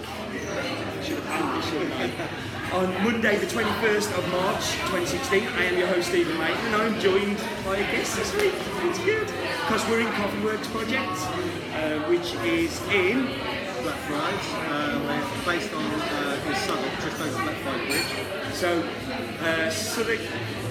think. Should have planned this, shouldn't I? On Monday, the 21st of March 2016, I am your host, Stephen Leighton, and I'm joined by a guest this week. It's good. Because we're in Coffee Works Project, uh, which is in Blackfriars. Uh, we're based on uh, in Southwark, just over Blackfriars Bridge. So, uh, Southwark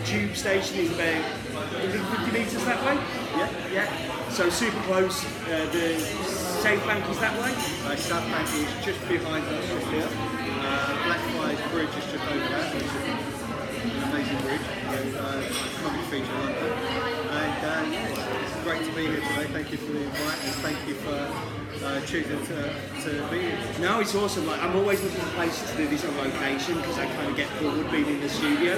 Tube Station is about 150 metres that way. Yeah. Yeah. So super close. Uh, the South Bank is that way. Uh, South Bank is just behind us, just here. Uh, Blackfriars Bridge is just over there, which is an amazing bridge. And, uh, iconic feature London. And uh, yeah, it's, it's great to be here today. Thank you for the invite and thank you for uh, choosing to, to be here. No, it's awesome. Like I'm always looking for places to do this on location because I kind of get bored being in the studio.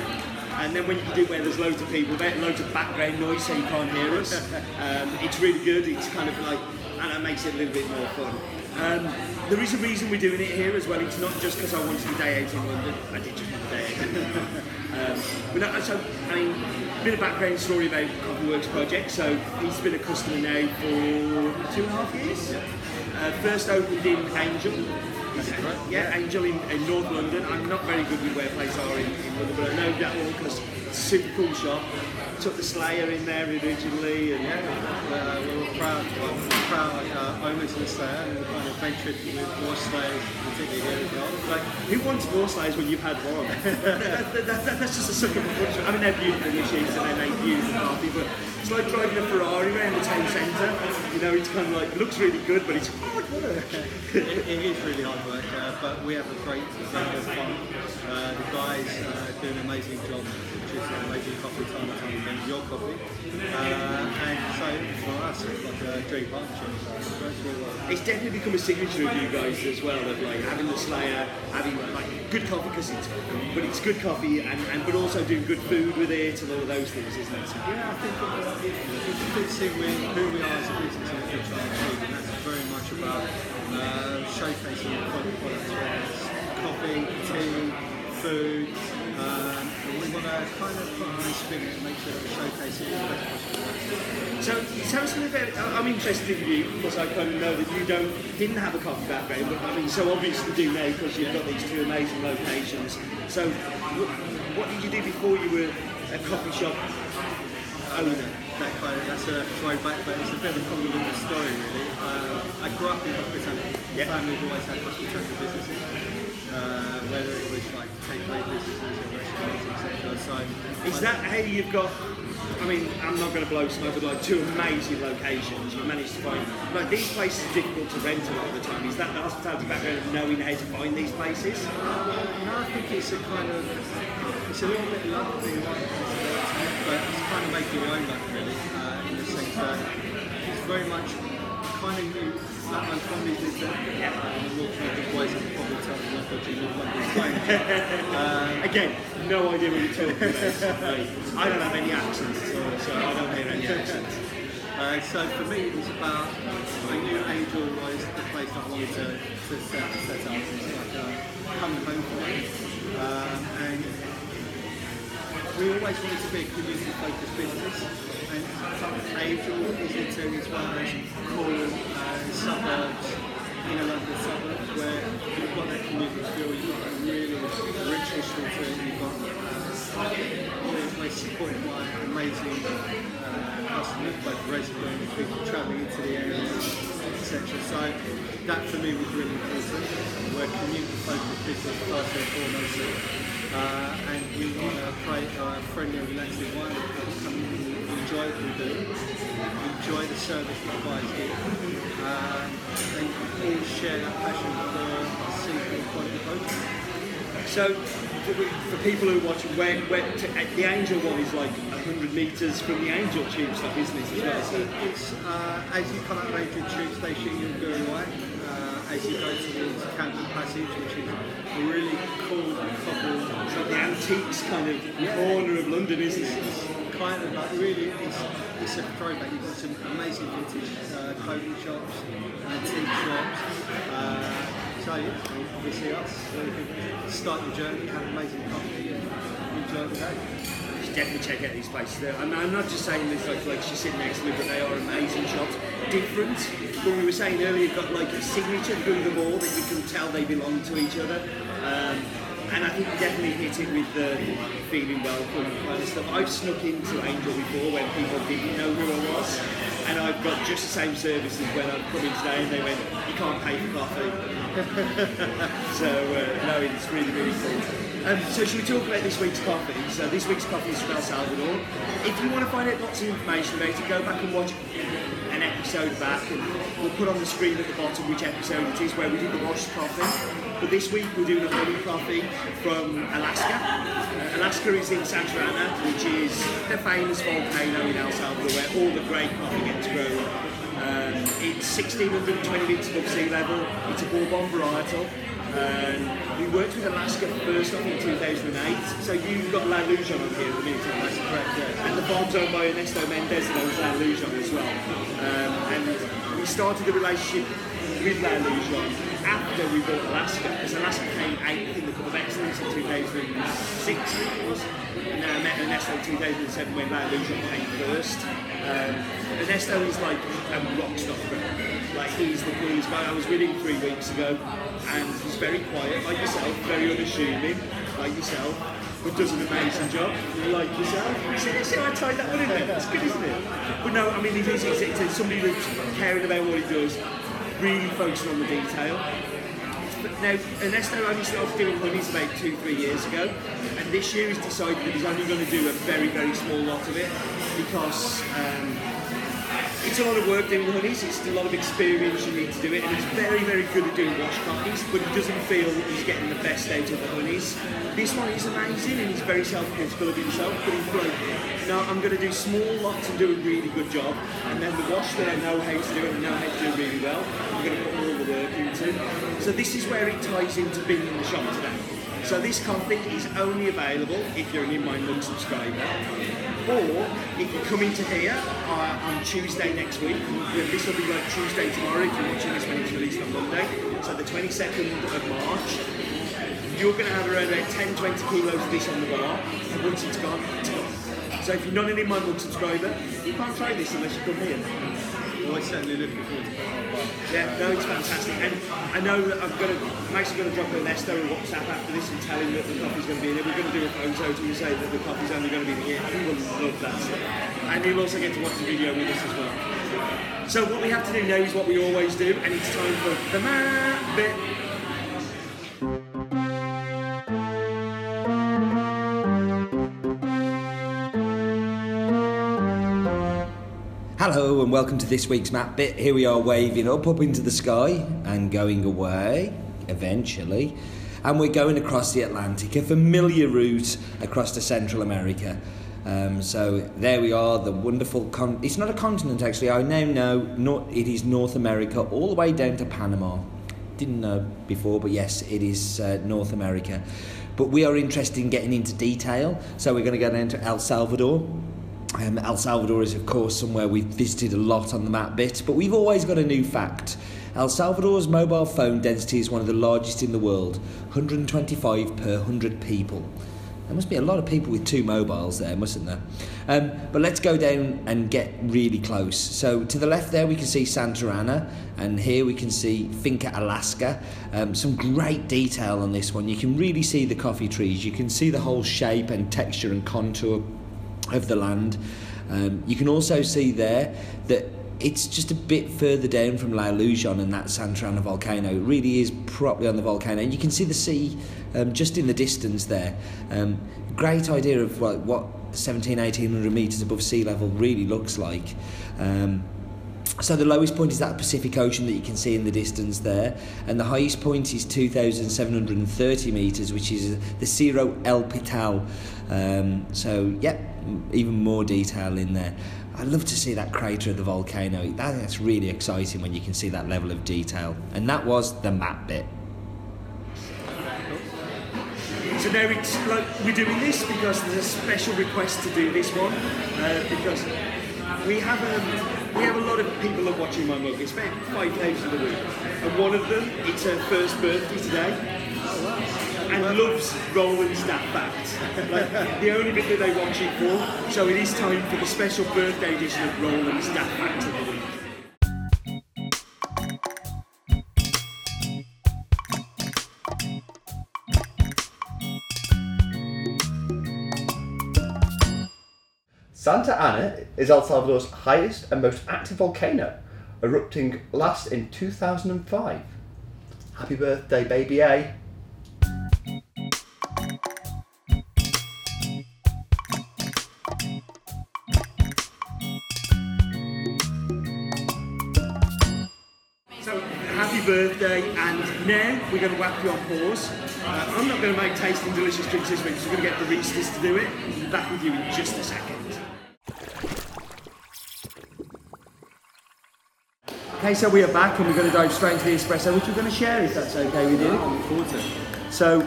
And then when you can do it where there's loads of people, there loads of background noise so you can't hear us. Um, it's really good. It's kind of like, and it makes it a little bit more fun. Um, there is a reason we're doing it here as well. It's not just because I wanted a day out in London. I did just want a day out in London. um, but no, so, I mean, a bit of background story about Coffee Works Project. So he's been a customer now for two and a half years. Uh, first opened in Angel. right. Yeah, Angel in, in North London. I'm not very good with where places are in, in London, but I know that one because it's a super cool shop. Took the Slayer in there originally, and Yeah, uh, we were proud, well, proud uh, owners of the Slayer and kind of ventured with more Slayers, particularly here as well. like, who wants more Slayers when you've had one? that, that, that, that's just a sucker for. I mean, they're beautiful machines and they make beautiful coffee, but it's like driving a Ferrari around the town centre. You know, it's kind of like looks really good, but it's hard work. it, it is really hard work, uh, but we have a great great fun. Uh, the guys uh, do an amazing job, making coffee time and time your coffee. Uh, and so for us, it's like a dream partnership. So it's to, It's definitely become a signature of you guys as well. Of like having the Slayer, having like good coffee because it's, but it's good coffee, and, and but also doing good food with it and all of those things, isn't it? Yeah, I think it, it, it fits in with who we are as a business and the future of and that's very much about uh, showcasing the quality products, it's coffee, tea, food, um, want to kind of put our own spin and make sure that we showcase it the best possible. So tell us a little bit. I'm interested in you because I kind of know that you don't didn't have a coffee background, but I mean, so obviously do now because you've got these two amazing locations. So what, what did you do before you were a coffee shop owner? That kind of, that's a throwback, but it's a bit of a convoluted story really. Uh, I grew up in hospitality. Yeah. Families always had hospitality businesses, uh, whether it was like takeaway businesses or restaurants, etc. So Is that how you've got? I mean, I'm not going to blow smoke, but like two amazing locations. You managed to find like these places are difficult to rent a lot of the time. Is that the hospitality background of knowing how to find these places? No, I think it's a kind of, it's a little bit luck right, but it's kind of making your own luck really, uh, in the sense that it's very much kind of new. Like my family did that, uh, and the North London boys can probably tell me what dodgy North London playing. Again, no idea what you're talking about. I don't have any accents, so, so I don't hear any accents. Uh, so for me, it was about, I knew Angel was the place that I wanted to, to set, set up. It's like a coming home for me. Um, and we always wanted to be a community-focused business. And Angel is into one of those cool uh, suburbs, inner London suburbs, where you've got that community feel, you've got a really rich history you've got uh, you're very supported by amazing uh, customers, both residents, people travelling into the area, etc. So that for me was really important. We're a community-focused business first and foremost, uh, and we want to create a friendly relaxing environment the community to enjoy what we do, enjoy the service that provides here, uh, and all share that passion for seeking quality projects. So, for, people who are watching, where, where to, the Angel one is like 100 metres from the Angel tube stop, isn't it? As well? Yeah, it, it's uh, as you come out of Angel Tube Station, you'll go away. Uh, as you go towards Camden Passage, which is a really cool cobble. It's like the antiques kind of corner of London, isn't it? Like really, it's, it's a throwback. You've got some amazing vintage uh, clothing shops, antique shops. Uh, so yeah, obviously us. Can start your journey, have amazing coffee, and enjoy the day. definitely check out these places. They're- I'm, I'm not just saying this like, like she's sitting next to me, but they are amazing shots. Different. But we were saying earlier, you've got like a signature through them all that you can tell they belong to each other. Um, and I think we definitely hit it with the feeling welcome kind of stuff. I've snuck into Angel before when people didn't know who I was, and I've got just the same service as when I've come in today and they went, you can't pay for coffee. so, uh, no, it's really, really cool. Um, so should we talk about this week's coffee? So this week's coffee is from El Salvador. If you want to find out lots of information about it, go back and watch an episode back and we'll put on the screen at the bottom which episode it is where we did the washed coffee. But this week we're doing a honey coffee from Alaska. Uh, Alaska is in Santa Ana, which is the famous volcano in El Salvador where all the great coffee gets grown. Um, it's 1620 metres above sea level. It's a bourbon varietal. Um, we worked with Alaska first off in 2008, so you've got La Ilusión on here the minute, that's correct, yeah. And the farm's owned by Ernesto Mendez and owns La Ilusión as well. Um, and we started the relationship with La Ilusión after we bought Alaska, because Alaska came eighth in the Cup of Excellence in 2006, it was. And then I met Ernesto in 2007 when La Ilusión came first. Um, Ernesto is like a rock star. Like he's the coolest guy. I was with him three weeks ago, and he's very quiet, like yourself, very unassuming, like yourself, but does an amazing job, like yourself. See, see how I tied that one in there? It's good, isn't it? But no, I mean, it is. It's, it's somebody who's caring about what he does, really focusing on the detail. But now, Ernesto only started doing honeys about two, three years ago, and this year he's decided that he's only going to do a very, very small lot of it because um, it's a lot of work doing honeys, it's a lot of experience you need to do it, and he's very, very good at doing wash coffees, but he doesn't feel he's getting the best out of the honeys. This one is amazing, and he's very self-critical of himself, but he's like, no, I'm going to do small lots and do a really good job, and then the wash that I know how to do and know how to do really well, I'm going to put all the work into. So this is where it ties into being in the shop today. So this coffee is only available if you're an In My Mug subscriber, or if you come into here uh, on Tuesday next week. This will be like Tuesday tomorrow if you're watching this when it's released on Monday. So the 22nd of March. You're going to have around about 10, 20 kilos of this on the bar, and once it's gone, it's gone. So if you're not an In My Mug subscriber, you can't try this unless you come here. Well, I certainly looking forward to. Yeah, no, it's fantastic. And I know that I'm gonna, I'm actually going to drop a Ernesto a WhatsApp after this and tell him that the coffee's going to be in here. We're going to do a photo to say that the coffee's only going to be here. He will love that. And he'll also get to watch the video with us as well. So what we have to do now is what we always do, and it's time for the map bit. Hello and welcome to this week's map bit. Here we are waving up, up into the sky and going away eventually. And we're going across the Atlantic, a familiar route across to Central America. Um, so there we are, the wonderful. Con- it's not a continent actually. I now know not, it is North America, all the way down to Panama. Didn't know before, but yes, it is uh, North America. But we are interested in getting into detail, so we're going to go down to El Salvador. Um, El Salvador is, of course, somewhere we've visited a lot on the map bit, but we've always got a new fact. El Salvador's mobile phone density is one of the largest in the world 125 per 100 people. There must be a lot of people with two mobiles there, mustn't there? Um, but let's go down and get really close. So to the left there, we can see Santa Ana, and here we can see Finca Alaska. Um, some great detail on this one. You can really see the coffee trees. You can see the whole shape and texture and contour of the land. Um, you can also see there that it's just a bit further down from La Ilusión and that Santa Ana volcano. It really is properly on the volcano. And you can see the sea um, just in the distance there. Um, great idea of what, what 17, 1800 metres above sea level really looks like. Um, so the lowest point is that Pacific Ocean that you can see in the distance there, and the highest point is 2,730 metres, which is the Cerro El Pital. Um, so, yeah, even more detail in there. I'd love to see that crater of the volcano. That, that's really exciting when you can see that level of detail. And that was the map bit. So now it's like we're doing this because there's a special request to do this one uh, because we have um, we have a lot of people that are watching my mug. It's about five days thousand a week, and one of them it's her first birthday today. And loves rolling stat facts. Like the only bit that they watch it for. So it is time for the special birthday edition of Rolling Stat Facts the week. Santa Ana is El Salvador's highest and most active volcano, erupting last in 2005. Happy birthday, baby A. birthday, and now we're going to whack you on pause. Uh, I'm not going to make tasting delicious drinks this week, so we're going to get the baristas to do it. We'll be back with you in just a second. Okay, so we are back and we're going to dive straight into the espresso, which we're going to share if that's okay with you. I look forward to it. So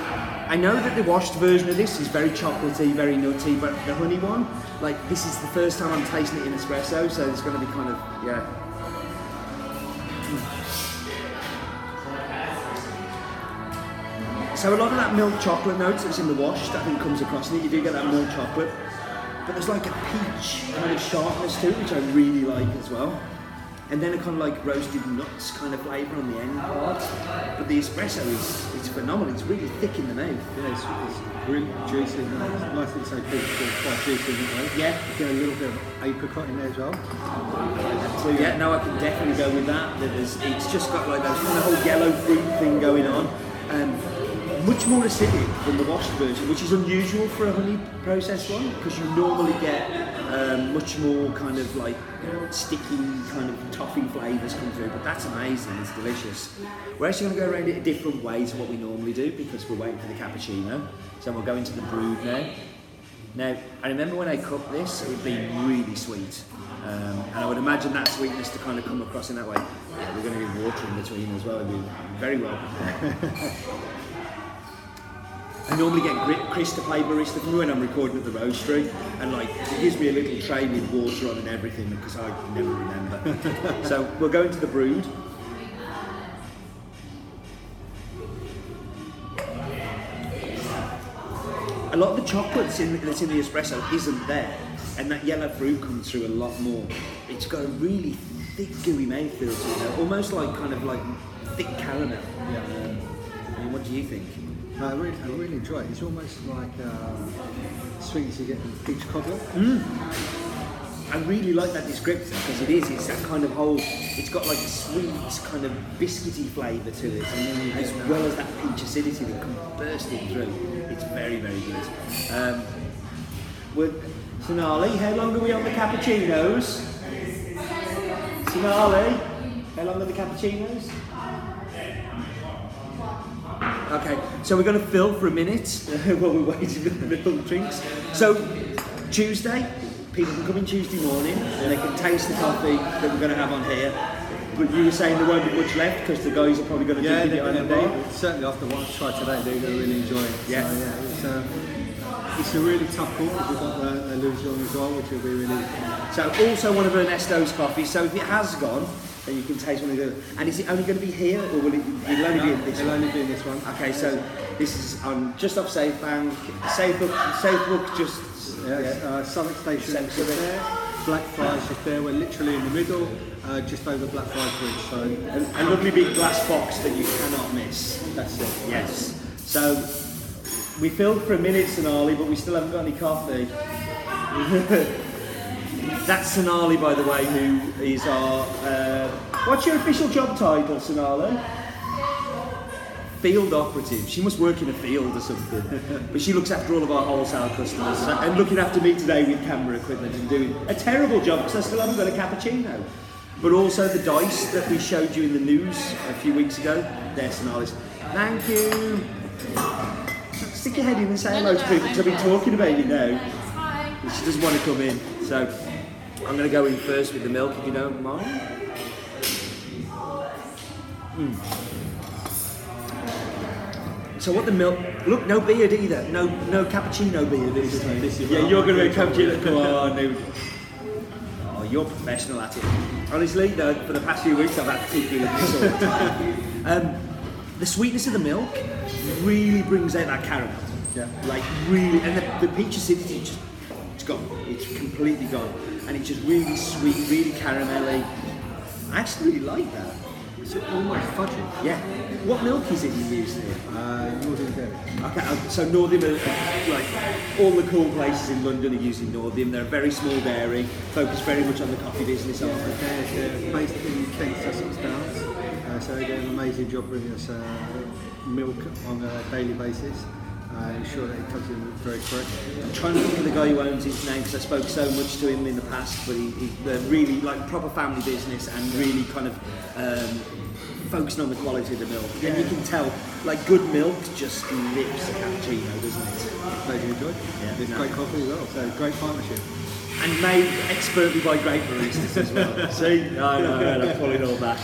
I know that the washed version of this is very chocolatey, very nutty, but the honey one, like this is the first time I'm tasting it in espresso, so it's going to be kind of yeah. So a lot of that milk chocolate notes that's in the wash, that think comes across in it. You do get that milk chocolate, but there's like a peach kind of sharpness to it, which I really like as well. And then a kind of like roasted nuts kind of flavour on the end part. But the espresso is it's phenomenal. It's really thick in the mouth. Yeah, it's, it's really juicy. and It's nice that it's so big, but it's quite juicy in that way. Yeah. Get a little bit of apricot in there as well. So yeah, no, I can definitely go with that. There's, it's just got like that kind of whole yellow fruit thing going on, and much more acidic than the washed version, which is unusual for a honey processed one because you normally get um, much more kind of like sticky kind of toffee flavours come through. But that's amazing. It's delicious. We're actually going to go around it a different way to what we normally do because we're waiting for the cappuccino. So we'll go into the brewed now. Now, I remember when I cooked this, it would be really sweet. Um, and I would imagine that sweetness to kind of come across in that way. Yeah, we're going to need water in between as well. It'd be very well. I normally get Chris to play barista for me when I'm recording at the roastery, and like he gives me a little tray with water on and everything because I never remember. so we're going to the brewed. a lot of the chocolate that's in, that's in the espresso isn't there, and that yellow fruit comes through a lot more. It's got a really thick, gooey mouthfeel to it, almost like kind of like thick caramel. Yeah. I mean, what do you think? I really, I really enjoy it. It's almost like uh, sweet as you get in peach cobbler. I really like that descriptor because it is. It's that kind of whole. It's got like a sweet, kind of biscuity flavour to it, as well as that peach acidity that comes bursting through. It's very, very good. Um, we're, Sonali, how long are we on the cappuccinos? Sonali, how long are the cappuccinos? Okay, so we're going to fill for a minute while we're waiting for the milk drinks. So, Tuesday, people can come in Tuesday morning and they can taste the coffee that we're going to have on here. But you were saying there won't be much left because the guys are probably going to Yeah, drink it on the day. certainly after what I've tried today, they're going to really enjoy it. Yeah. So, yeah it's, uh, it's a really tough call. We've got the, the Ilusión as well, which will be really So, also one of Ernesto's coffees. So, if it has gone, then you can taste one of the. And is it only going to be here or will it it'll only be in this It'll one? only be in this one. Okay, so this is on just off Safe Bank. Safe Book, Safe Book just. Yeah, it's, uh, Summit Station is just there. Blackfriars just there. We're literally in the middle, uh, just over Blackfriars Bridge. So A, a lovely big glass box that you cannot miss. that's it. Yes. So we filled for a minute, Sonali, but we still haven't got any coffee. That's Sonali, by the way, who is our. Uh, what's your official job title, Sonali? Field operative. She must work in a field or something. but she looks after all of our wholesale customers and looking after me today with camera equipment and doing a terrible job because I still haven't got a cappuccino. But also the dice that we showed you in the news a few weeks ago, they're Sonali's. Thank you. Stick your head in and say hello to people because I've been talking about you now. She doesn't want to come in. So I'm going to go in first with the milk if you don't mind. Mm. So what the milk? Look, no beard either. No, no cappuccino beard this time. this is yeah, you're going to be thinking. cappuccino. Come on, dude. Oh, you're professional at it. Honestly, though, for the past few weeks I've had to keep you in this all the time. Um, the sweetness of the milk really brings out that caramel. Yeah. Like really, and the, the peach acidity just it's gone. It's completely gone, and it's just really sweet, really caramelly. I actually really like that. It's almost fudgy. Yeah. What milk is it you use here? Uh, Northiam Dairy. Okay, uh, so Northiam, are uh, like all the cool places in London are using Northiam. They're a very small dairy, focused very much on the coffee business. they? They're, based in Kent, Sussex Downs, uh, so they do an amazing job bringing us milk on a daily basis. Uh, ensure that it comes in very correct. I'm trying to think of the guy who owns his name because I spoke so much to him in the past, but he, he really like proper family business and really kind of um, focusing on the quality of the milk. And you can tell, like good milk just lifts a cappuccino, doesn't it? Glad you enjoyed. Yeah, It's no. great coffee as well, so great partnership. And made expertly by great baristas as well. See, I know, I know, pull it all back.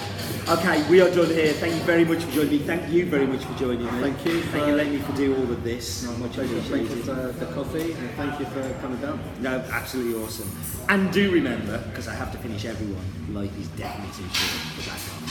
Okay, we are done here. Thank you very much for joining me. Thank you very much for joining me. Thank you Thank for- you letting me for do all of this. No, my pleasure. Thank you for the coffee and thank you for coming down. No, absolutely awesome. And do remember, because I have to finish everyone, life is definitely too short for that.